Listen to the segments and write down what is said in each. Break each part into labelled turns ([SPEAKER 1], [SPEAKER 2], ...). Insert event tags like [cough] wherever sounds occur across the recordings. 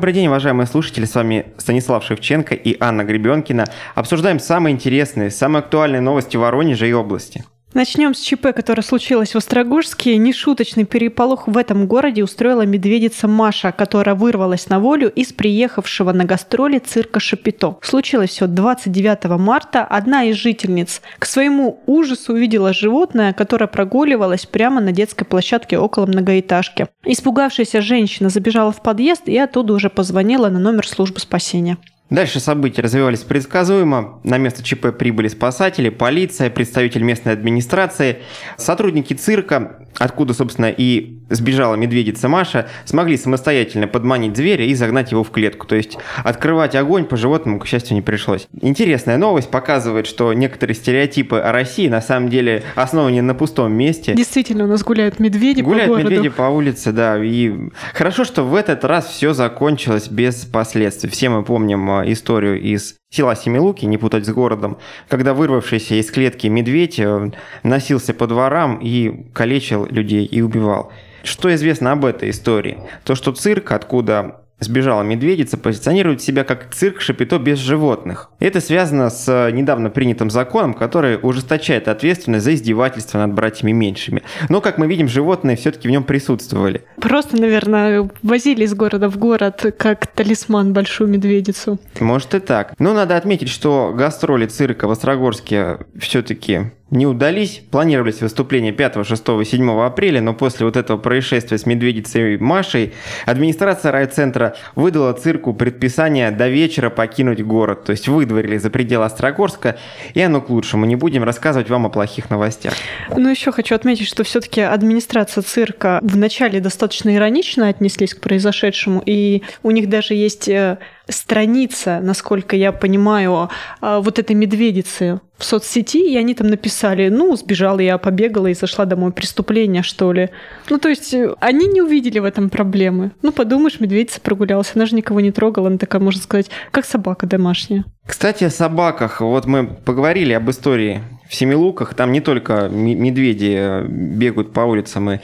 [SPEAKER 1] Добрый день, уважаемые слушатели. С вами Станислав Шевченко и Анна Гребенкина. Обсуждаем самые интересные, самые актуальные новости Воронежа и области.
[SPEAKER 2] Начнем с ЧП, которое случилось в Острогожске. Нешуточный переполох в этом городе устроила медведица Маша, которая вырвалась на волю из приехавшего на гастроли цирка Шапито. Случилось все 29 марта. Одна из жительниц к своему ужасу увидела животное, которое прогуливалось прямо на детской площадке около многоэтажки. Испугавшаяся женщина забежала в подъезд и оттуда уже позвонила на номер службы спасения.
[SPEAKER 1] Дальше события развивались предсказуемо. На место ЧП прибыли спасатели, полиция, представитель местной администрации. Сотрудники цирка, откуда, собственно, и сбежала медведица Маша, смогли самостоятельно подманить зверя и загнать его в клетку. То есть открывать огонь по животному, к счастью, не пришлось. Интересная новость показывает, что некоторые стереотипы о России на самом деле основаны на пустом месте.
[SPEAKER 2] Действительно, у нас гуляют медведи
[SPEAKER 1] гуляют
[SPEAKER 2] по городу.
[SPEAKER 1] медведи по улице, да. И хорошо, что в этот раз все закончилось без последствий. Все мы помним историю из села Семилуки, не путать с городом, когда вырвавшийся из клетки медведь э, носился по дворам и калечил людей и убивал. Что известно об этой истории? То, что цирк, откуда сбежала медведица, позиционирует себя как цирк Шапито без животных. Это связано с э, недавно принятым законом, который ужесточает ответственность за издевательство над братьями меньшими. Но, как мы видим, животные все-таки в нем присутствовали.
[SPEAKER 2] Просто, наверное, возили из города в город как талисман большую медведицу.
[SPEAKER 1] Может и так. Но надо отметить, что гастроли цирка в Острогорске все-таки не удались. Планировались выступления 5, 6, 7 апреля, но после вот этого происшествия с медведицей Машей администрация райцентра выдала цирку предписание до вечера покинуть город. То есть выдворили за пределы Острогорска, и оно к лучшему. Не будем рассказывать вам о плохих новостях.
[SPEAKER 2] Ну, еще хочу отметить, что все-таки администрация цирка вначале достаточно иронично отнеслись к произошедшему, и у них даже есть э, страница, насколько я понимаю, а, вот этой медведицы в соцсети, и они там написали, ну, сбежала я, побегала и зашла домой, преступление, что ли. Ну, то есть э, они не увидели в этом проблемы. Ну, подумаешь, медведица прогулялась, она же никого не трогала, она такая, можно сказать, как собака домашняя.
[SPEAKER 1] Кстати, о собаках. Вот мы поговорили об истории в Семилуках. Там не только медведи э, бегают по улицам и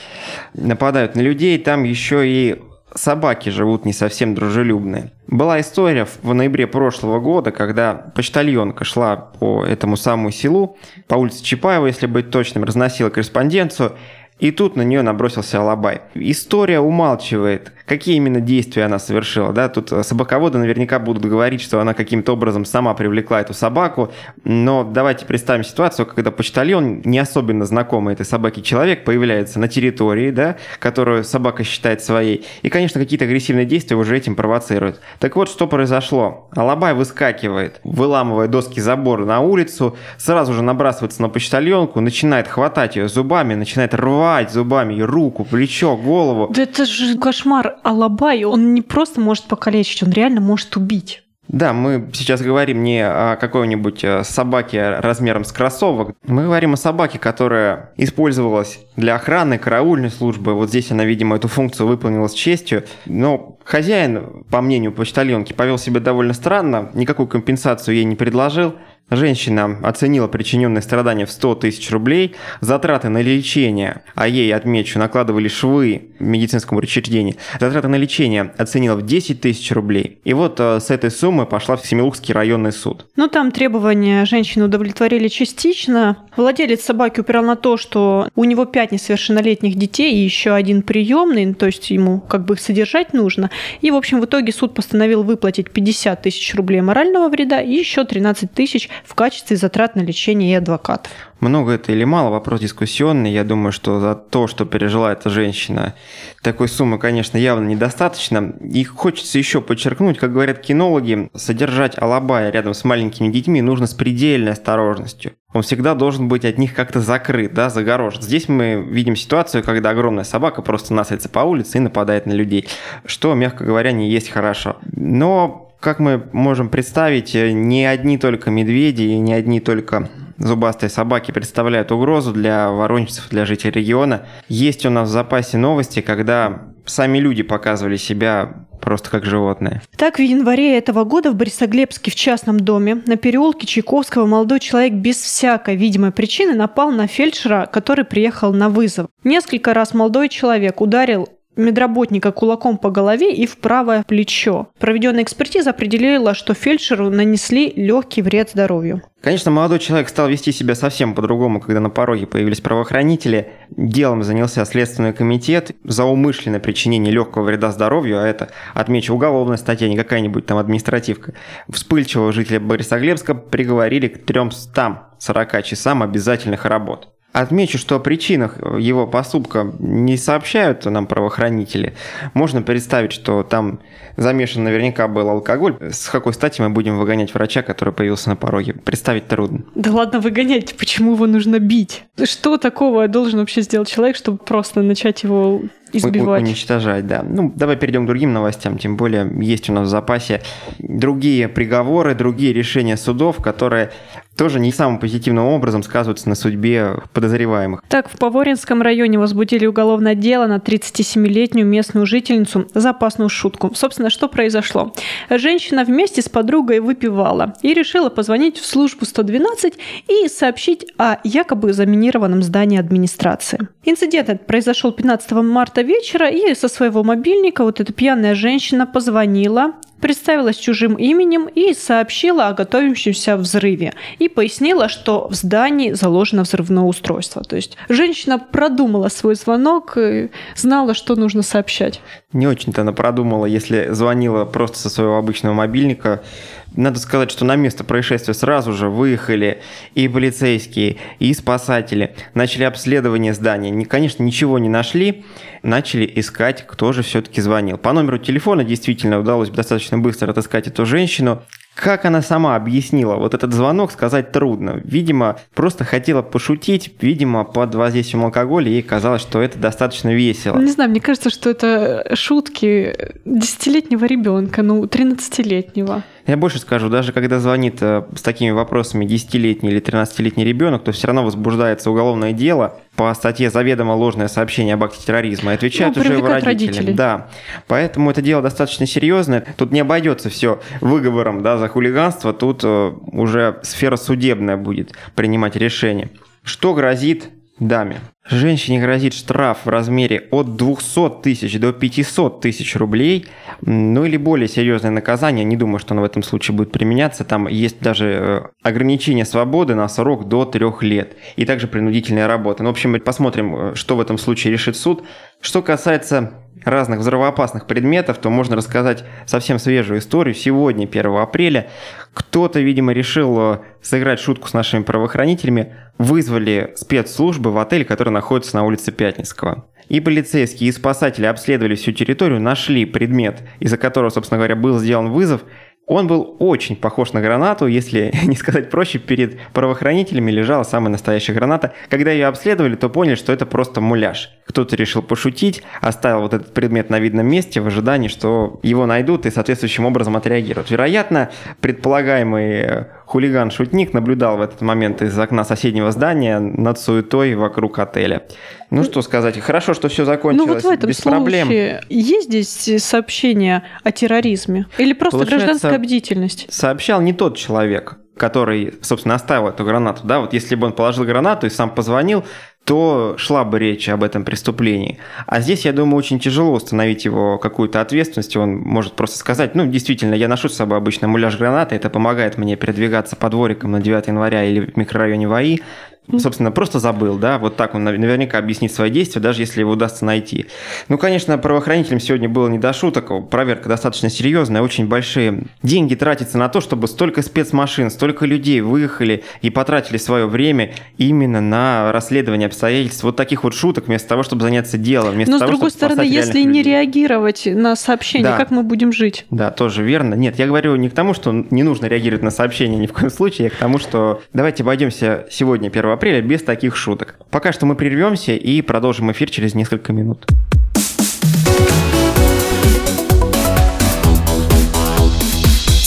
[SPEAKER 1] нападают на людей, там еще и собаки живут не совсем дружелюбные. Была история в ноябре прошлого года, когда почтальонка шла по этому самому селу, по улице Чапаева, если быть точным, разносила корреспонденцию, и тут на нее набросился Алабай. История умалчивает, какие именно действия она совершила. Да? Тут э, собаководы наверняка будут говорить, что она каким-то образом сама привлекла эту собаку. Но давайте представим ситуацию, когда почтальон, не особенно знакомый этой собаке человек, появляется на территории, да, которую собака считает своей. И, конечно, какие-то агрессивные действия уже этим провоцируют. Так вот, что произошло. Алабай выскакивает, выламывая доски забора на улицу, сразу же набрасывается на почтальонку, начинает хватать ее зубами, начинает рвать зубами и руку, плечо, голову.
[SPEAKER 2] Да это же кошмар. Алабай, он не просто может покалечить, он реально может убить.
[SPEAKER 1] Да, мы сейчас говорим не о какой-нибудь э, собаке размером с кроссовок. Мы говорим о собаке, которая использовалась для охраны, караульной службы. Вот здесь она, видимо, эту функцию выполнила с честью. Но хозяин, по мнению почтальонки, повел себя довольно странно, никакую компенсацию ей не предложил. Женщина оценила причиненные страдания в 100 тысяч рублей, затраты на лечение, а ей, отмечу, накладывали швы в медицинском учреждении, затраты на лечение оценила в 10 тысяч рублей. И вот э, с этой суммы пошла в Семилукский районный суд.
[SPEAKER 2] Ну, там требования женщины удовлетворили частично. Владелец собаки упирал на то, что у него пять несовершеннолетних детей и еще один приемный, то есть ему как бы содержать нужно. И, в общем, в итоге суд постановил выплатить 50 тысяч рублей морального вреда и еще 13 тысяч в качестве затрат на лечение и адвокатов.
[SPEAKER 1] Много это или мало, вопрос дискуссионный. Я думаю, что за то, что пережила эта женщина, такой суммы, конечно, явно недостаточно. И хочется еще подчеркнуть, как говорят кинологи, содержать алабая рядом с маленькими детьми нужно с предельной осторожностью. Он всегда должен быть от них как-то закрыт, да, загорожен. Здесь мы видим ситуацию, когда огромная собака просто насается по улице и нападает на людей, что, мягко говоря, не есть хорошо. Но как мы можем представить, не одни только медведи и не одни только зубастые собаки представляют угрозу для воронежцев, для жителей региона. Есть у нас в запасе новости, когда сами люди показывали себя просто как животные.
[SPEAKER 2] Так, в январе этого года в Борисоглебске в частном доме на переулке Чайковского молодой человек без всякой видимой причины напал на фельдшера, который приехал на вызов. Несколько раз молодой человек ударил медработника кулаком по голове и в правое плечо. Проведенная экспертиза определила, что фельдшеру нанесли легкий вред здоровью.
[SPEAKER 1] Конечно, молодой человек стал вести себя совсем по-другому, когда на пороге появились правоохранители. Делом занялся Следственный комитет за умышленное причинение легкого вреда здоровью, а это, отмечу, уголовная статья, не какая-нибудь там административка. Вспыльчивого жителя Борисоглебска приговорили к 340 часам обязательных работ. Отмечу, что о причинах его поступка не сообщают нам правоохранители. Можно представить, что там замешан наверняка был алкоголь. С какой стати мы будем выгонять врача, который появился на пороге? Представить трудно.
[SPEAKER 2] Да ладно выгонять, почему его нужно бить? Что такого должен вообще сделать человек, чтобы просто начать его избивать.
[SPEAKER 1] Уничтожать, да. Ну, давай перейдем к другим новостям. Тем более есть у нас в запасе другие приговоры, другие решения судов, которые тоже не самым позитивным образом сказываются на судьбе подозреваемых.
[SPEAKER 2] Так, в Поворинском районе возбудили уголовное дело на 37-летнюю местную жительницу за опасную шутку. Собственно, что произошло? Женщина вместе с подругой выпивала и решила позвонить в службу 112 и сообщить о якобы заминированном здании администрации. Инцидент этот произошел 15 марта вечера, и со своего мобильника вот эта пьяная женщина позвонила, представилась чужим именем и сообщила о готовящемся взрыве. И пояснила, что в здании заложено взрывное устройство. То есть женщина продумала свой звонок, и знала, что нужно сообщать.
[SPEAKER 1] Не очень-то она продумала, если звонила просто со своего обычного мобильника. Надо сказать, что на место происшествия сразу же выехали и полицейские, и спасатели. Начали обследование здания. Конечно, ничего не нашли. Начали искать, кто же все-таки звонил. По номеру телефона действительно удалось достаточно быстро отыскать эту женщину. Как она сама объяснила, вот этот звонок сказать трудно. Видимо, просто хотела пошутить, видимо, под воздействием алкоголя ей казалось, что это достаточно весело.
[SPEAKER 2] Не знаю, мне кажется, что это шутки десятилетнего ребенка, ну, 13-летнего.
[SPEAKER 1] Я больше скажу, даже когда звонит э, с такими вопросами 10-летний или 13-летний ребенок, то все равно возбуждается уголовное дело по статье «Заведомо ложное сообщение об акте терроризма» и отвечают ну, уже его родители. родители. Да, поэтому это дело достаточно серьезное. Тут не обойдется все выговором да, за хулиганство, тут э, уже сфера судебная будет принимать решение. Что грозит даме. Женщине грозит штраф в размере от 200 тысяч до 500 тысяч рублей, ну или более серьезное наказание, не думаю, что оно в этом случае будет применяться, там есть даже э, ограничение свободы на срок до трех лет, и также принудительная работа. Ну, в общем, посмотрим, э, что в этом случае решит суд. Что касается разных взрывоопасных предметов, то можно рассказать совсем свежую историю. Сегодня, 1 апреля, кто-то, видимо, решил э, сыграть шутку с нашими правоохранителями, вызвали спецслужбы в отель, который находится на улице Пятницкого. И полицейские, и спасатели обследовали всю территорию, нашли предмет, из-за которого, собственно говоря, был сделан вызов, он был очень похож на гранату, если [laughs] не сказать проще, перед правоохранителями лежала самая настоящая граната. Когда ее обследовали, то поняли, что это просто муляж. Кто-то решил пошутить, оставил вот этот предмет на видном месте в ожидании, что его найдут и соответствующим образом отреагируют. Вероятно, предполагаемый хулиган-шутник наблюдал в этот момент из окна соседнего здания над суетой вокруг отеля. Ну что сказать, хорошо, что все закончилось
[SPEAKER 2] ну, вот в этом
[SPEAKER 1] без
[SPEAKER 2] случае
[SPEAKER 1] проблем.
[SPEAKER 2] Есть здесь сообщение о терроризме или просто Получается, гражданская бдительность?
[SPEAKER 1] Сообщал не тот человек, который, собственно, оставил эту гранату. Да, вот если бы он положил гранату и сам позвонил, то шла бы речь об этом преступлении. А здесь, я думаю, очень тяжело установить его какую-то ответственность. Он может просто сказать, ну, действительно, я ношу с собой обычно муляж гранаты, это помогает мне передвигаться по дворикам на 9 января или в микрорайоне ВАИ, собственно, просто забыл, да, вот так он наверняка объяснит свои действия, даже если его удастся найти. Ну, конечно, правоохранителям сегодня было не до шуток, проверка достаточно серьезная, очень большие деньги тратятся на то, чтобы столько спецмашин, столько людей выехали и потратили свое время именно на расследование обстоятельств вот таких вот шуток, вместо того, чтобы заняться делом, вместо
[SPEAKER 2] Но,
[SPEAKER 1] того,
[SPEAKER 2] с другой стороны, если не реагировать на сообщения, да. как мы будем жить?
[SPEAKER 1] Да, тоже верно. Нет, я говорю не к тому, что не нужно реагировать на сообщения ни в коем случае, а к тому, что давайте обойдемся сегодня, 1 апреля без таких шуток. Пока что мы прервемся и продолжим эфир через несколько минут.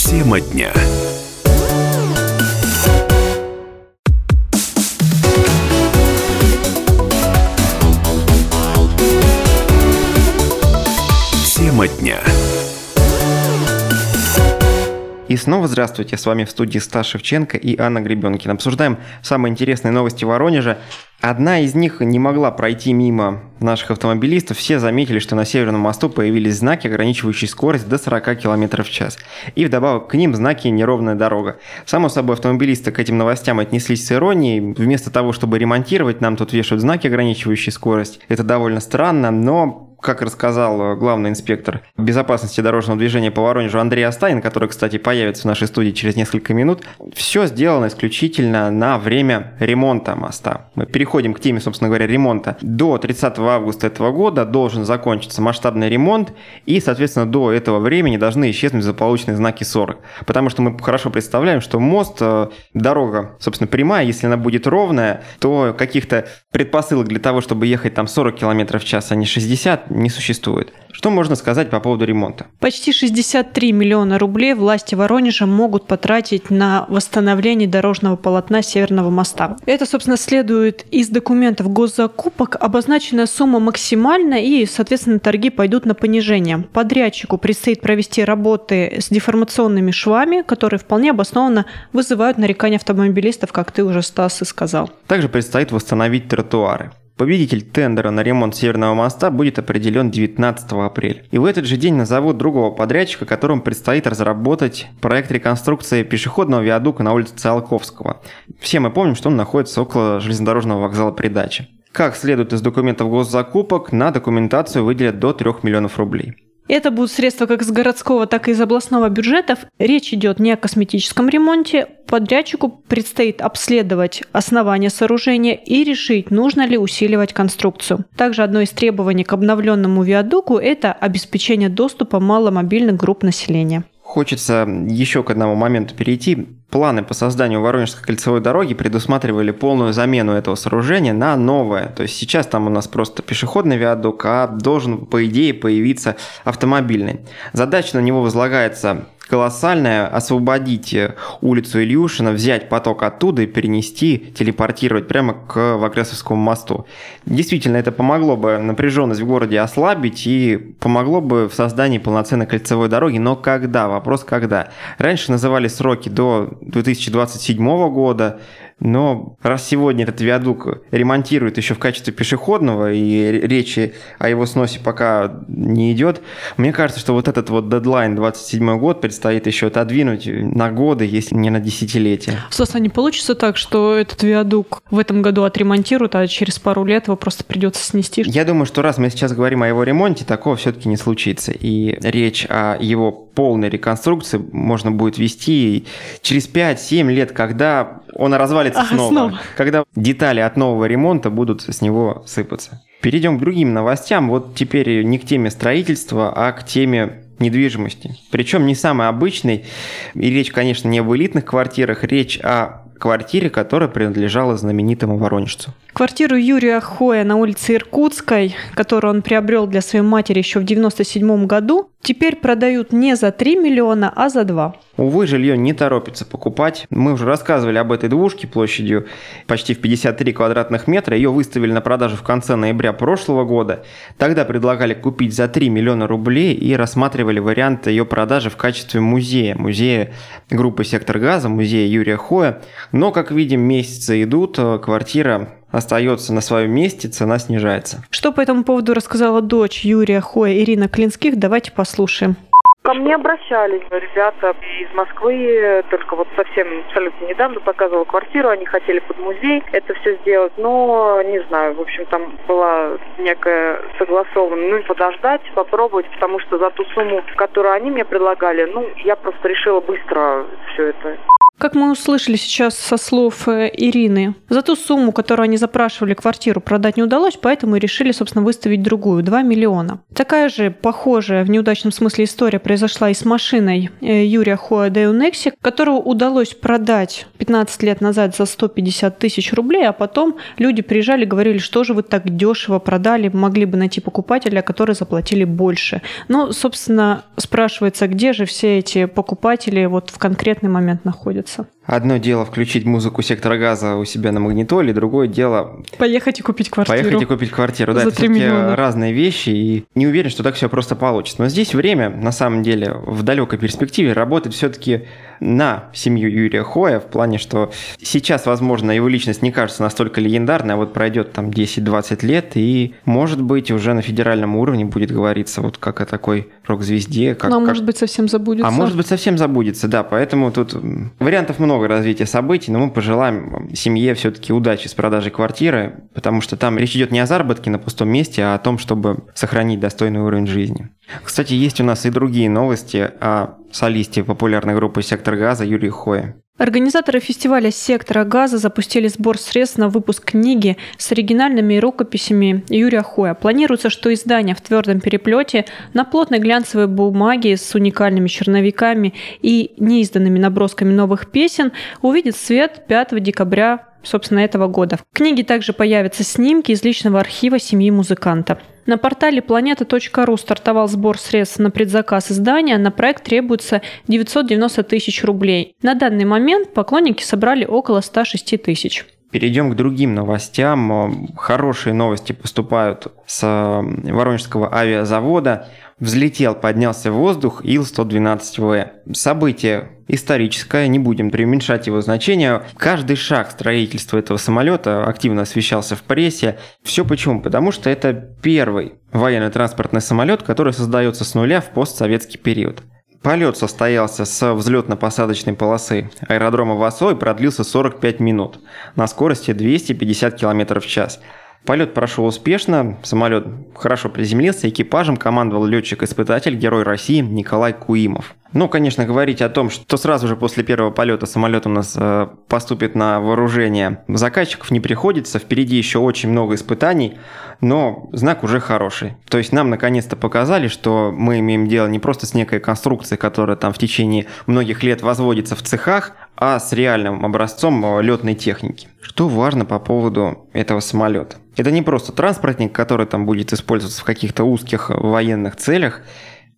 [SPEAKER 3] Тема дня.
[SPEAKER 1] Снова здравствуйте. С вами в студии Стас Шевченко и Анна Гребенкина. Обсуждаем самые интересные новости Воронежа. Одна из них не могла пройти мимо наших автомобилистов. Все заметили, что на Северном мосту появились знаки, ограничивающие скорость до 40 км в час. И вдобавок к ним знаки «неровная дорога». Само собой, автомобилисты к этим новостям отнеслись с иронией. Вместо того, чтобы ремонтировать, нам тут вешают знаки, ограничивающие скорость. Это довольно странно, но как рассказал главный инспектор безопасности дорожного движения по Воронежу Андрей Астайн, который, кстати, появится в нашей студии через несколько минут, все сделано исключительно на время ремонта моста. Мы переходим к теме, собственно говоря, ремонта. До 30 августа этого года должен закончиться масштабный ремонт, и, соответственно, до этого времени должны исчезнуть заполученные знаки 40. Потому что мы хорошо представляем, что мост, э, дорога, собственно, прямая, если она будет ровная, то каких-то предпосылок для того, чтобы ехать там 40 км в час, а не 60, не существует. Что можно сказать по поводу ремонта?
[SPEAKER 2] Почти 63 миллиона рублей власти Воронежа могут потратить на восстановление дорожного полотна Северного моста. Это, собственно, следует из документов госзакупок. Обозначенная сумма максимальна и, соответственно, торги пойдут на понижение. Подрядчику предстоит провести работы с деформационными швами, которые вполне обоснованно вызывают нарекания автомобилистов, как ты уже, Стас, и сказал.
[SPEAKER 1] Также предстоит восстановить тротуары. Победитель тендера на ремонт Северного моста будет определен 19 апреля. И в этот же день назовут другого подрядчика, которому предстоит разработать проект реконструкции пешеходного виадука на улице Циолковского. Все мы помним, что он находится около железнодорожного вокзала Придачи. Как следует из документов госзакупок, на документацию выделят до 3 миллионов рублей.
[SPEAKER 2] Это будут средства как из городского, так и из областного бюджетов. Речь идет не о косметическом ремонте. Подрядчику предстоит обследовать основание сооружения и решить, нужно ли усиливать конструкцию. Также одно из требований к обновленному виадуку – это обеспечение доступа маломобильных групп населения.
[SPEAKER 1] Хочется еще к одному моменту перейти. Планы по созданию Воронежской кольцевой дороги предусматривали полную замену этого сооружения на новое. То есть сейчас там у нас просто пешеходный виадук, а должен, по идее, появиться автомобильный. Задача на него возлагается колоссальная освободить э, улицу Ильюшина, взять поток оттуда и перенести, телепортировать прямо к Вагресовскому мосту. Действительно, это помогло бы напряженность в городе ослабить и помогло бы в создании полноценной кольцевой дороги, но когда? Вопрос когда? Раньше называли сроки до 2027 года, но раз сегодня этот виадук ремонтируют еще в качестве пешеходного, и речи о его сносе пока не идет, мне кажется, что вот этот вот дедлайн 27 год предстоит еще отодвинуть на годы, если не на десятилетия.
[SPEAKER 2] Стас, а не получится так, что этот виадук в этом году отремонтируют, а через пару лет его просто придется снести?
[SPEAKER 1] Я думаю, что раз мы сейчас говорим о его ремонте, такого все-таки не случится. И речь о его полной реконструкции можно будет вести через 5-7 лет, когда он развалится а, снова, снова, когда детали от нового ремонта будут с него сыпаться. Перейдем к другим новостям. Вот теперь не к теме строительства, а к теме недвижимости. Причем не самой обычной. И речь, конечно, не об элитных квартирах, речь о квартире, которая принадлежала знаменитому воронежцу.
[SPEAKER 2] Квартиру Юрия Хоя на улице Иркутской, которую он приобрел для своей матери еще в 97 году, теперь продают не за 3 миллиона, а за 2.
[SPEAKER 1] Увы, жилье не торопится покупать. Мы уже рассказывали об этой двушке площадью почти в 53 квадратных метра. Ее выставили на продажу в конце ноября прошлого года. Тогда предлагали купить за 3 миллиона рублей и рассматривали вариант ее продажи в качестве музея. Музея группы «Сектор газа», музея Юрия Хоя. Но, как видим, месяцы идут, квартира остается на своем месте, цена снижается.
[SPEAKER 2] Что по этому поводу рассказала дочь Юрия Хоя Ирина Клинских, давайте послушаем.
[SPEAKER 4] Ко мне обращались ребята из Москвы, только вот совсем абсолютно недавно показывала квартиру, они хотели под музей это все сделать, но не знаю, в общем, там была некая согласованная, ну подождать, попробовать, потому что за ту сумму, которую они мне предлагали, ну, я просто решила быстро все это
[SPEAKER 2] как мы услышали сейчас со слов э, Ирины, за ту сумму, которую они запрашивали квартиру, продать не удалось, поэтому и решили, собственно, выставить другую, 2 миллиона. Такая же похожая в неудачном смысле история произошла и с машиной э, Юрия Хоя Деунексик, которую удалось продать 15 лет назад за 150 тысяч рублей, а потом люди приезжали и говорили, что же вы так дешево продали, могли бы найти покупателя, которые заплатили больше. Но, собственно, спрашивается, где же все эти покупатели вот в конкретный момент находятся? Hudson.
[SPEAKER 1] Одно дело включить музыку сектора газа у себя на магнитоле, другое дело
[SPEAKER 2] Поехать и купить квартиру.
[SPEAKER 1] поехать и купить квартиру. Да,
[SPEAKER 2] За
[SPEAKER 1] это
[SPEAKER 2] 3
[SPEAKER 1] всё-таки
[SPEAKER 2] миллиона.
[SPEAKER 1] разные вещи, и не уверен, что так все просто получится. Но здесь время, на самом деле, в далекой перспективе работает все-таки на семью Юрия Хоя, в плане, что сейчас, возможно, его личность не кажется настолько легендарной, а вот пройдет там 10-20 лет, и, может быть, уже на федеральном уровне будет говориться вот как о такой рок-звезде. Как,
[SPEAKER 2] Ну, а
[SPEAKER 1] как-
[SPEAKER 2] может быть, совсем забудется.
[SPEAKER 1] а может быть, совсем забудется, да. Поэтому тут вариантов много развития событий, но мы пожелаем семье все-таки удачи с продажей квартиры, потому что там речь идет не о заработке на пустом месте, а о том, чтобы сохранить достойный уровень жизни. Кстати, есть у нас и другие новости о солисте популярной группы «Сектор газа» Юрии Хое.
[SPEAKER 2] Организаторы фестиваля «Сектора газа» запустили сбор средств на выпуск книги с оригинальными рукописями Юрия Хоя. Планируется, что издание в твердом переплете на плотной глянцевой бумаге с уникальными черновиками и неизданными набросками новых песен увидит свет 5 декабря собственно, этого года. В книге также появятся снимки из личного архива семьи музыканта. На портале planeta.ru стартовал сбор средств на предзаказ издания. На проект требуется 990 тысяч рублей. На данный момент поклонники собрали около 106 тысяч.
[SPEAKER 1] Перейдем к другим новостям. Хорошие новости поступают с э, Воронежского авиазавода. Взлетел, поднялся в воздух Ил-112В. Событие историческое, не будем преуменьшать его значение. Каждый шаг строительства этого самолета активно освещался в прессе. Все почему? Потому что это первый военно-транспортный самолет, который создается с нуля в постсоветский период. Полет состоялся с взлетно-посадочной полосы аэродрома Васо и продлился 45 минут на скорости 250 км в час. Полет прошел успешно, самолет хорошо приземлился, экипажем командовал летчик-испытатель, герой России Николай Куимов. Ну, конечно, говорить о том, что сразу же после первого полета самолет у нас э, поступит на вооружение заказчиков не приходится. Впереди еще очень много испытаний, но знак уже хороший. То есть нам наконец-то показали, что мы имеем дело не просто с некой конструкцией, которая там в течение многих лет возводится в цехах, а с реальным образцом летной техники. Что важно по поводу этого самолета? Это не просто транспортник, который там будет использоваться в каких-то узких военных целях,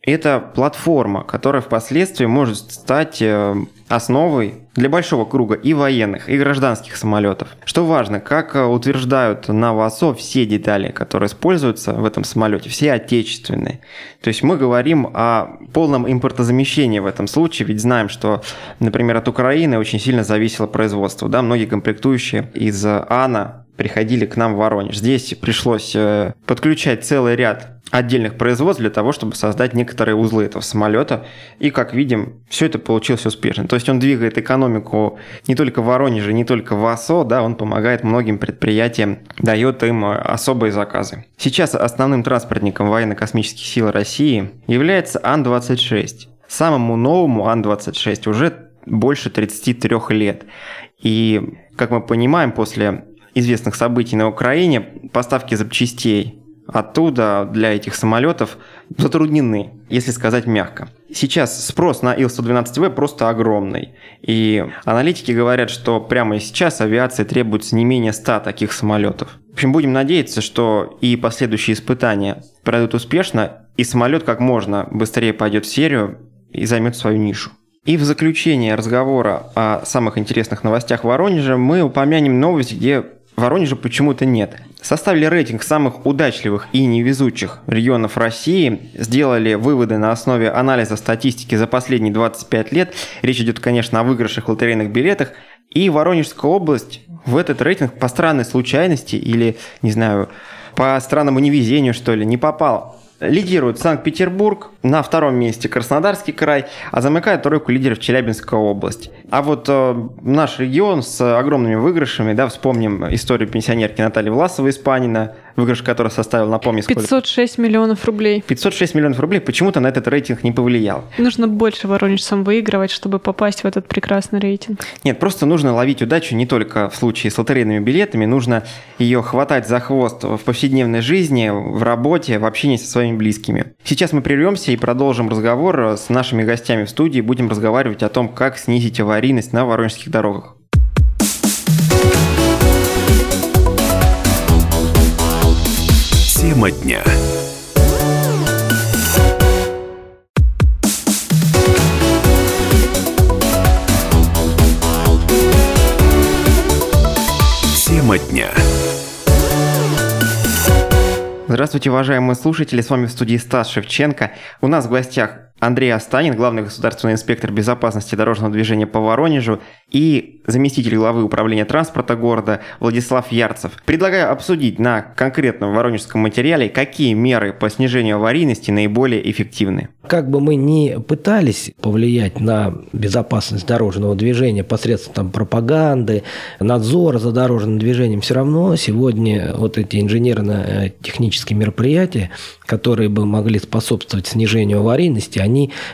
[SPEAKER 1] это платформа, которая впоследствии может стать э, основой для большого круга и военных, и гражданских самолетов. Что важно, как э, утверждают на ВАСО, все детали, которые используются в этом самолете, все отечественные. То есть мы говорим о полном импортозамещении в этом случае, ведь знаем, что, например, от Украины очень сильно зависело производство. Да? Многие комплектующие из АНА приходили к нам в Воронеж. Здесь пришлось э, подключать целый ряд отдельных производств для того, чтобы создать некоторые узлы этого самолета. И, как видим, все это получилось успешно. То есть он двигает экономику не только в Воронеже, не только в АСО, да, он помогает многим предприятиям, дает им особые заказы. Сейчас основным транспортником военно-космических сил России является Ан-26. Самому новому Ан-26 уже больше 33 лет. И, как мы понимаем, после известных событий на Украине поставки запчастей оттуда для этих самолетов затруднены, если сказать мягко. Сейчас спрос на Ил-112В просто огромный. И аналитики говорят, что прямо сейчас авиации требуется не менее 100 таких самолетов. В общем, будем надеяться, что и последующие испытания пройдут успешно, и самолет как можно быстрее пойдет в серию и займет свою нишу. И в заключение разговора о самых интересных новостях Воронежа мы упомянем новость, где Воронежа почему-то нет. Составили рейтинг самых удачливых и невезучих регионов России, сделали выводы на основе анализа статистики за последние 25 лет. Речь идет, конечно, о выигрышах лотерейных билетах. И Воронежская область в этот рейтинг по странной случайности или, не знаю, по странному невезению, что ли, не попала. Лидирует Санкт-Петербург, на втором месте Краснодарский край, а замыкает тройку лидеров Челябинская область. А вот э, наш регион с огромными выигрышами, да, вспомним историю пенсионерки Натальи Власовой из Панина, выигрыш которой составил, напомню, сколько?
[SPEAKER 2] 506 миллионов рублей.
[SPEAKER 1] 506 миллионов рублей почему-то на этот рейтинг не повлиял.
[SPEAKER 2] Нужно больше воронежцам выигрывать, чтобы попасть в этот прекрасный рейтинг.
[SPEAKER 1] Нет, просто нужно ловить удачу не только в случае с лотерейными билетами, нужно ее хватать за хвост в повседневной жизни, в работе, в общении со своими близкими. Сейчас мы прервемся и продолжим разговор с нашими гостями в студии. Будем разговаривать о том, как снизить аварийность на воронежских дорогах.
[SPEAKER 3] Тема дня. Дня.
[SPEAKER 1] Здравствуйте, уважаемые слушатели, с вами в студии Стас Шевченко. У нас в гостях Андрей Астанин, главный государственный инспектор безопасности дорожного движения по Воронежу и заместитель главы управления транспорта города Владислав Ярцев. Предлагаю обсудить на конкретном воронежском материале, какие меры по снижению аварийности наиболее эффективны.
[SPEAKER 5] Как бы мы ни пытались повлиять на безопасность дорожного движения посредством там, пропаганды, надзора за дорожным движением, все равно сегодня вот эти инженерно-технические мероприятия, которые бы могли способствовать снижению аварийности, они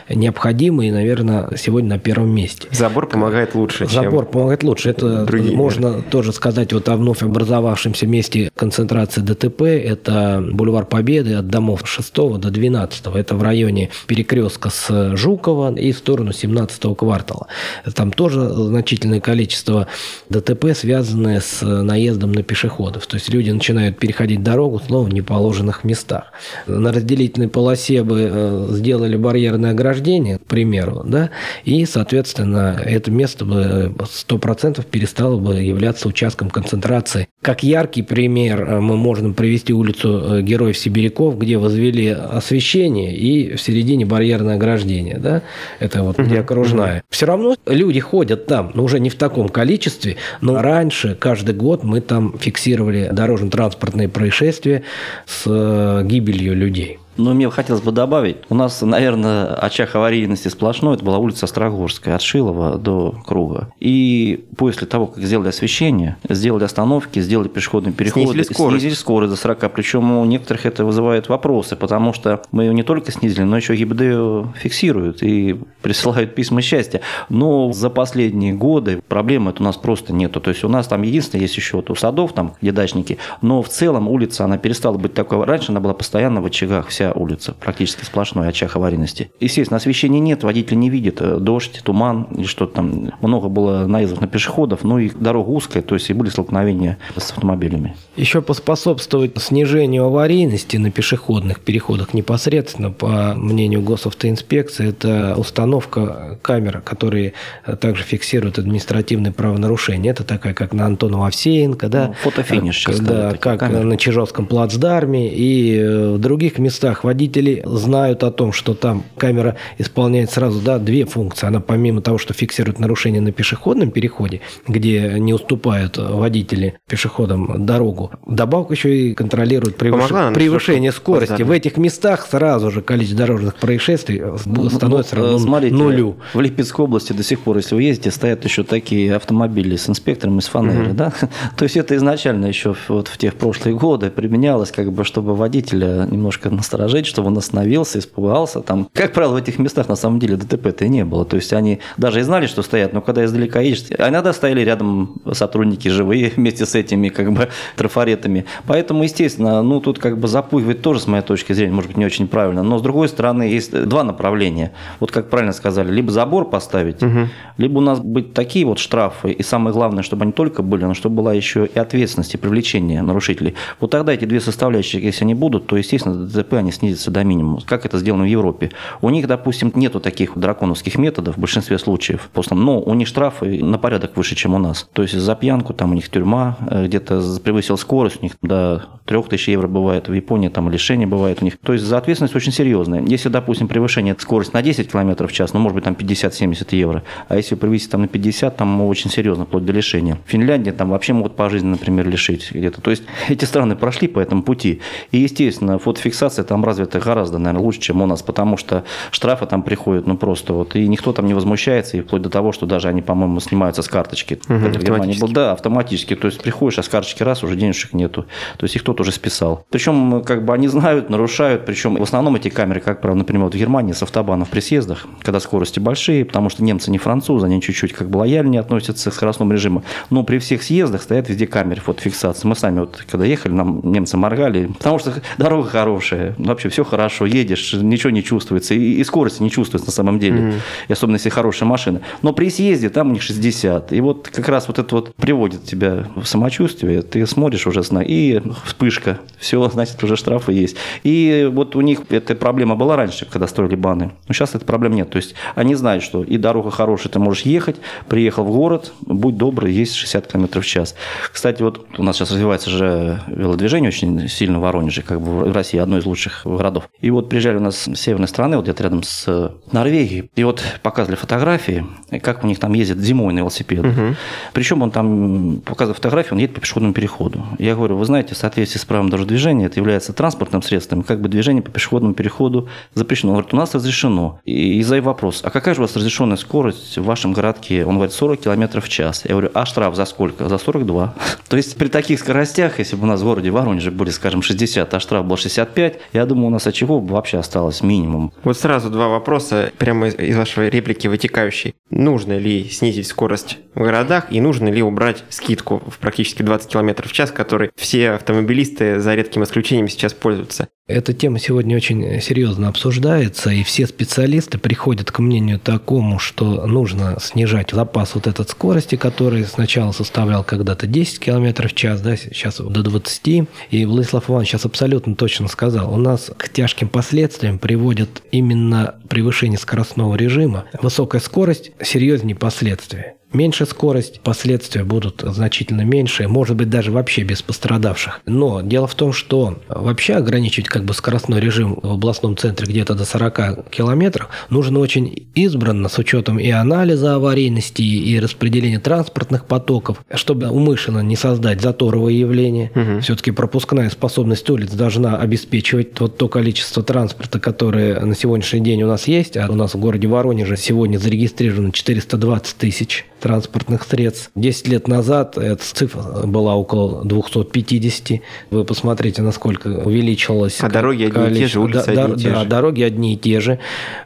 [SPEAKER 5] необходимы и, наверное, сегодня на первом месте.
[SPEAKER 1] Забор помогает лучше,
[SPEAKER 5] Забор
[SPEAKER 1] чем...
[SPEAKER 5] помогает лучше. Это
[SPEAKER 1] другие
[SPEAKER 5] можно тоже сказать вот о вновь образовавшемся месте концентрации ДТП. Это бульвар Победы от домов 6 до 12. Это в районе перекрестка с Жукова и в сторону 17 квартала. Там тоже значительное количество ДТП, связанные с наездом на пешеходов. То есть люди начинают переходить дорогу снова в неположенных местах. На разделительной полосе бы э, сделали барьерное ограждение, к примеру, да, и, соответственно, это место бы 100% перестало бы являться участком концентрации. Как яркий пример э, мы можем привести улицу э, Героев-Сибиряков, где возвели освещение и в середине барьерное ограждение, да, это вот где окружная. Все равно люди ходят там, но уже не в таком количестве, но раньше каждый год мы там фиксировали дорожно-транспортные происшествия с гибелью людей.
[SPEAKER 6] Но мне хотелось бы добавить, у нас, наверное, очаг аварийности сплошной, это была улица Острогорская, от Шилова до Круга. И после того, как сделали освещение, сделали остановки, сделали пешеходные переходы,
[SPEAKER 1] снизили скорость,
[SPEAKER 6] снизили скорость до 40, причем у некоторых это вызывает вопросы, потому что мы ее не только снизили, но еще ГИБД фиксируют и присылают письма счастья. Но за последние годы проблемы у нас просто нету. То есть у нас там единственное есть еще вот у садов, там, где дачники, но в целом улица, она перестала быть такой. Раньше она была постоянно в очагах, вся улица, практически сплошной очаг аварийности. Естественно, освещения нет, водитель не видит, э, дождь, туман или что-то там. Много было наездов на пешеходов, ну и дорога узкая, то есть и были столкновения с автомобилями.
[SPEAKER 5] Еще поспособствовать снижению аварийности на пешеходных переходах непосредственно, по мнению госавтоинспекции, это установка камер, которые также фиксируют административные правонарушения. Это такая, как на Антонова Овсеенко, да?
[SPEAKER 6] Ну, фотофиниш сейчас.
[SPEAKER 5] Да, как камеры. на Чижовском плацдарме и э, в других местах местах водители знают о том, что там камера исполняет сразу да, две функции. Она помимо того, что фиксирует нарушение на пешеходном переходе, где не уступают водители пешеходам дорогу, добавку еще и контролирует превыш... превышение скорости. В этих местах сразу же количество дорожных происшествий ну, становится ну, равно
[SPEAKER 6] Смотрите,
[SPEAKER 5] нулю.
[SPEAKER 6] В Липецкой области до сих пор, если вы ездите, стоят еще такие автомобили с инспектором из фанеры. Угу. Да? [laughs] То есть это изначально еще вот в тех прошлые годы применялось, как бы, чтобы водителя немножко насторожить сторожить, чтобы он остановился, испугался. Там, как правило, в этих местах на самом деле ДТП-то и не было. То есть они даже и знали, что стоят, но когда издалека едешь, а иногда стояли рядом сотрудники живые [laughs] вместе с этими как бы трафаретами. Поэтому, естественно, ну тут как бы запугивать тоже, с моей точки зрения, может быть, не очень правильно. Но с другой стороны, есть два направления. Вот как правильно сказали, либо забор поставить, угу. либо у нас быть такие вот штрафы, и самое главное, чтобы они только были, но чтобы была еще и ответственность и привлечение нарушителей. Вот тогда эти две составляющие, если они будут, то, естественно, ДТП, они снизится до минимума. Как это сделано в Европе? У них, допустим, нету таких драконовских методов в большинстве случаев, но у них штрафы на порядок выше, чем у нас. То есть за пьянку там у них тюрьма, э, где-то превысил скорость, у них до 3000 евро бывает, в Японии там лишение бывает у них. То есть за ответственность очень серьезная. Если, допустим, превышение скорости на 10 км в час, ну, может быть, там 50-70 евро, а если превысить там на 50, там очень серьезно, вплоть до лишения. Финляндии там вообще могут по жизни, например, лишить где-то. То есть эти страны прошли по этому пути. И, естественно, фотофиксация там развита гораздо, наверное, лучше, чем у нас, потому что штрафы там приходят, ну просто вот, и никто там не возмущается, и вплоть до того, что даже они, по-моему, снимаются с карточки.
[SPEAKER 1] Угу.
[SPEAKER 6] Был, да, автоматически. То есть приходишь, а с карточки раз, уже денежек нету. То есть их кто-то уже списал. Причем, как бы они знают, нарушают, причем в основном эти камеры, как правило, например, вот в Германии с автобанов при съездах, когда скорости большие, потому что немцы не французы, они чуть-чуть как бы лояльнее относятся к скоростному режиму. Но при всех съездах стоят везде камеры фотофиксации. Мы сами вот, когда ехали, нам немцы моргали, потому что дорога хорошая, вообще все хорошо, едешь, ничего не чувствуется, и, и скорости не чувствуется на самом деле, mm-hmm. и особенно если хорошая машина. Но при съезде там у них 60, и вот как раз вот это вот приводит тебя в самочувствие, ты смотришь уже, и вспышка, все, [laughs] значит, уже штрафы есть. И вот у них эта проблема была раньше, когда строили баны, но сейчас этой проблем нет. То есть они знают, что и дорога хорошая, ты можешь ехать, приехал в город, будь добрый, есть 60 км в час. Кстати, вот у нас сейчас развивается же велодвижение очень сильно в Воронеже, как бы в России одно из лучших городов. И вот приезжали у нас с северной стороны, вот где-то рядом с Норвегией, и вот показывали фотографии, как у них там ездят зимой на велосипедах. Угу. Причем он там показывает фотографии, он едет по пешеходному переходу. Я говорю, вы знаете, в соответствии с правом дорожного движения это является транспортным средством, как бы движение по пешеходному переходу запрещено. Он говорит, у нас разрешено. И, и задаю вопрос, а какая же у вас разрешенная скорость в вашем городке? Он говорит, 40 км в час. Я говорю, а штраф за сколько? За 42. [laughs] То есть при таких скоростях, если бы у нас в городе Воронеже были, скажем, 60, а штраф был 65, я думаю, у нас от чего вообще осталось минимум.
[SPEAKER 1] Вот сразу два вопроса, прямо из вашей реплики вытекающие. Нужно ли снизить скорость в городах и нужно ли убрать скидку в практически 20 км в час, которой все автомобилисты за редким исключением сейчас пользуются?
[SPEAKER 5] Эта тема сегодня очень серьезно обсуждается, и все специалисты приходят к мнению такому, что нужно снижать запас вот этой скорости, который сначала составлял когда-то 10 км в час, да, сейчас до 20. И Владислав Иванович сейчас абсолютно точно сказал, у нас к тяжким последствиям приводит именно превышение скоростного режима. Высокая скорость, серьезнее последствия меньше скорость, последствия будут значительно меньше, может быть, даже вообще без пострадавших. Но дело в том, что вообще ограничить как бы скоростной режим в областном центре где-то до 40 километров нужно очень избранно, с учетом и анализа аварийности, и распределения транспортных потоков, чтобы умышленно не создать заторовые явления. Угу. Все-таки пропускная способность улиц должна обеспечивать вот то количество транспорта, которое на сегодняшний день у нас есть, а у нас в городе Воронеже сегодня зарегистрировано 420 тысяч транспортных средств. Десять лет назад эта цифра была около 250. Вы посмотрите, насколько увеличилось.
[SPEAKER 1] А дороги одни количество. и те же, улицы да, одни и те
[SPEAKER 5] да,
[SPEAKER 1] же.
[SPEAKER 5] дороги одни и те же.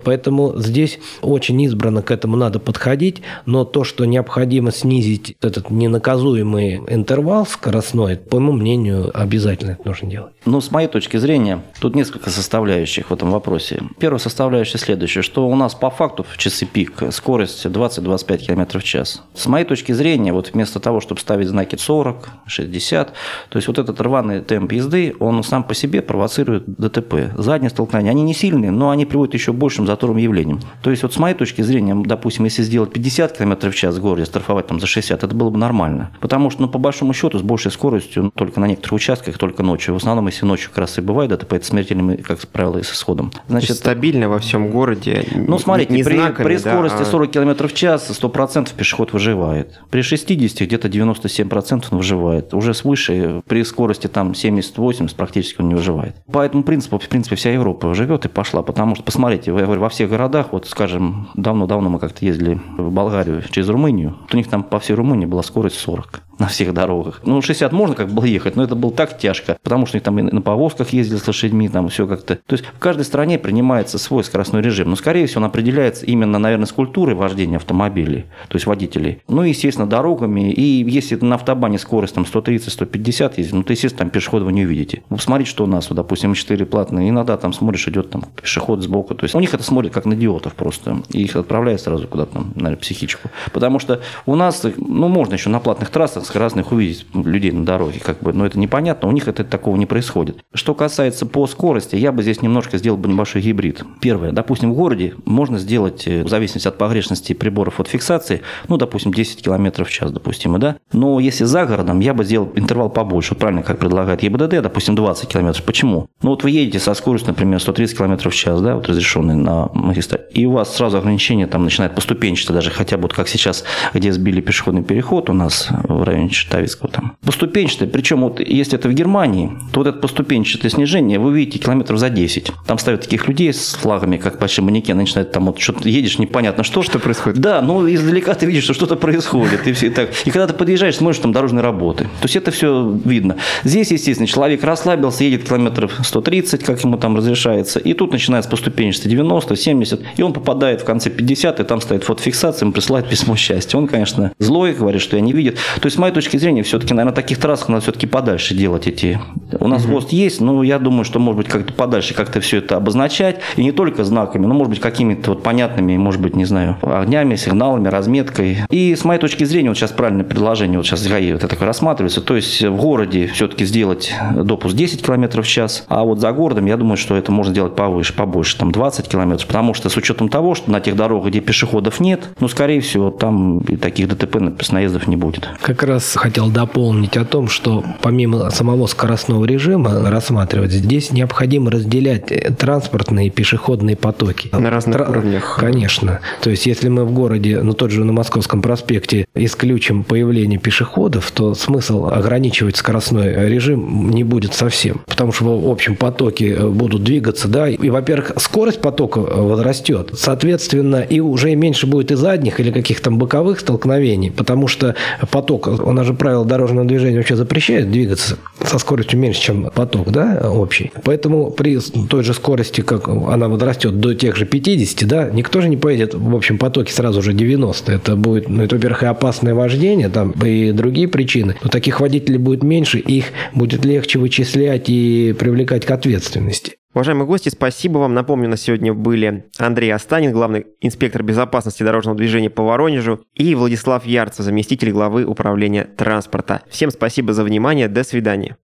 [SPEAKER 5] Поэтому здесь очень избранно к этому надо подходить, но то, что необходимо снизить этот ненаказуемый интервал скоростной, по моему мнению, обязательно это нужно делать.
[SPEAKER 6] Ну, с моей точки зрения, тут несколько составляющих в этом вопросе. Первая составляющая следующая, что у нас по факту в часы пик скорость 20-25 км в час сейчас. С моей точки зрения, вот вместо того, чтобы ставить знаки 40, 60, то есть вот этот рваный темп езды, он сам по себе провоцирует ДТП. Задние столкновения, они не сильные, но они приводят еще большим заторным явлением. То есть вот с моей точки зрения, допустим, если сделать 50 км в час в городе, штрафовать там за 60, это было бы нормально. Потому что, ну, по большому счету, с большей скоростью, ну, только на некоторых участках, только ночью. В основном, если ночью как раз и бывает ДТП, это смертельными, как правило, и с исходом.
[SPEAKER 1] Значит, стабильно во всем городе.
[SPEAKER 6] Ну, смотрите, не при, знаками, при скорости да, 40 км в час 100% пешеходов пешеход выживает. При 60 где-то 97% он выживает. Уже свыше, при скорости там 70-80 практически он не выживает. По этому принципу, в принципе, вся Европа живет и пошла. Потому что, посмотрите, я говорю, во всех городах, вот, скажем, давно-давно мы как-то ездили в Болгарию через Румынию, вот у них там по всей Румынии была скорость 40 на всех дорогах. Ну, 60 можно как было ехать, но это было так тяжко, потому что там и на повозках ездили с лошадьми, там все как-то. То есть в каждой стране принимается свой скоростной режим, но, скорее всего, он определяется именно, наверное, с культурой вождения автомобилей, то есть водителей. Ну, и, естественно, дорогами. И если на автобане скорость там 130-150 ездит, ну, то, естественно, там пешехода вы не увидите. Вы посмотрите, что у нас, вот, допустим, 4 платные, иногда там смотришь, идет там пешеход сбоку. То есть у них это смотрят как на идиотов просто. И их отправляют сразу куда-то наверное, психичку. Потому что у нас, ну, можно еще на платных трассах разных увидеть людей на дороге, как бы, но это непонятно, у них это такого не происходит. Что касается по скорости, я бы здесь немножко сделал бы небольшой гибрид. Первое, допустим, в городе можно сделать, э, в зависимости от погрешности приборов от фиксации, ну, допустим, 10 км в час, допустимо, да. Но если за городом, я бы сделал интервал побольше, правильно, как предлагает ЕБДД, допустим, 20 км. Почему? Ну, вот вы едете со скоростью, например, 130 км в час, да, вот разрешенный на магистрале, и у вас сразу ограничение там начинает поступенчато, даже хотя бы вот как сейчас, где сбили пешеходный переход у нас в районе Тавицкого там. Поступенчатое, причем вот если это в Германии, то вот это поступенчатое снижение вы видите километров за 10. Там ставят таких людей с флагами, как большие манекены, начинают там вот что-то едешь, непонятно что.
[SPEAKER 1] Что происходит?
[SPEAKER 6] Да, ну издалека ты видишь, что что-то происходит. И, все, и, так. и когда ты подъезжаешь, смотришь там дорожные работы. То есть это все видно. Здесь, естественно, человек расслабился, едет километров 130, как ему там разрешается, и тут начинается поступенчатое 90, 70, и он попадает в конце 50, и там стоит фотофиксация, ему присылает письмо счастья. Он, конечно, злой, говорит, что я не видит. То есть моей точки зрения, все-таки, наверное, таких трассах надо все-таки подальше делать эти. У нас угу. ГОСТ есть, но я думаю, что, может быть, как-то подальше как-то все это обозначать. И не только знаками, но, может быть, какими-то вот понятными, может быть, не знаю, огнями, сигналами, разметкой. И с моей точки зрения, вот сейчас правильное предложение, вот сейчас ГАИ вот это рассматривается. То есть в городе все-таки сделать допуск 10 км в час, а вот за городом, я думаю, что это можно сделать повыше, побольше, там 20 км, потому что с учетом того, что на тех дорогах, где пешеходов нет, ну, скорее всего, там и таких ДТП, наездов не будет.
[SPEAKER 5] Как раз хотел дополнить о том, что помимо самого скоростного режима рассматривать, здесь необходимо разделять транспортные и пешеходные потоки.
[SPEAKER 1] На разных Тра- уровнях.
[SPEAKER 5] Конечно. То есть, если мы в городе, ну, тот же на Московском проспекте исключим появление пешеходов, то смысл ограничивать скоростной режим не будет совсем. Потому что в общем потоке будут двигаться, да, и, во-первых, скорость потока возрастет. Соответственно, и уже меньше будет и задних или каких-то боковых столкновений, потому что поток, у нас же правила дорожного движения вообще запрещает двигаться со скоростью меньше, чем поток, да, общий. Поэтому при той же скорости, как она возрастет до тех же 50, да, никто же не поедет в общем потоке сразу же 90. Это будет, ну, это, во-первых, и опасное вождение, там, и другие причины. Но таких водителей будет меньше, их будет легче вычислять и привлекать к ответственности.
[SPEAKER 1] Уважаемые гости, спасибо вам. Напомню, на сегодня были Андрей Останин, главный инспектор безопасности дорожного движения по Воронежу, и Владислав Ярцев, заместитель главы управления транспорта. Всем спасибо за внимание. До свидания.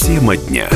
[SPEAKER 3] Тема дня.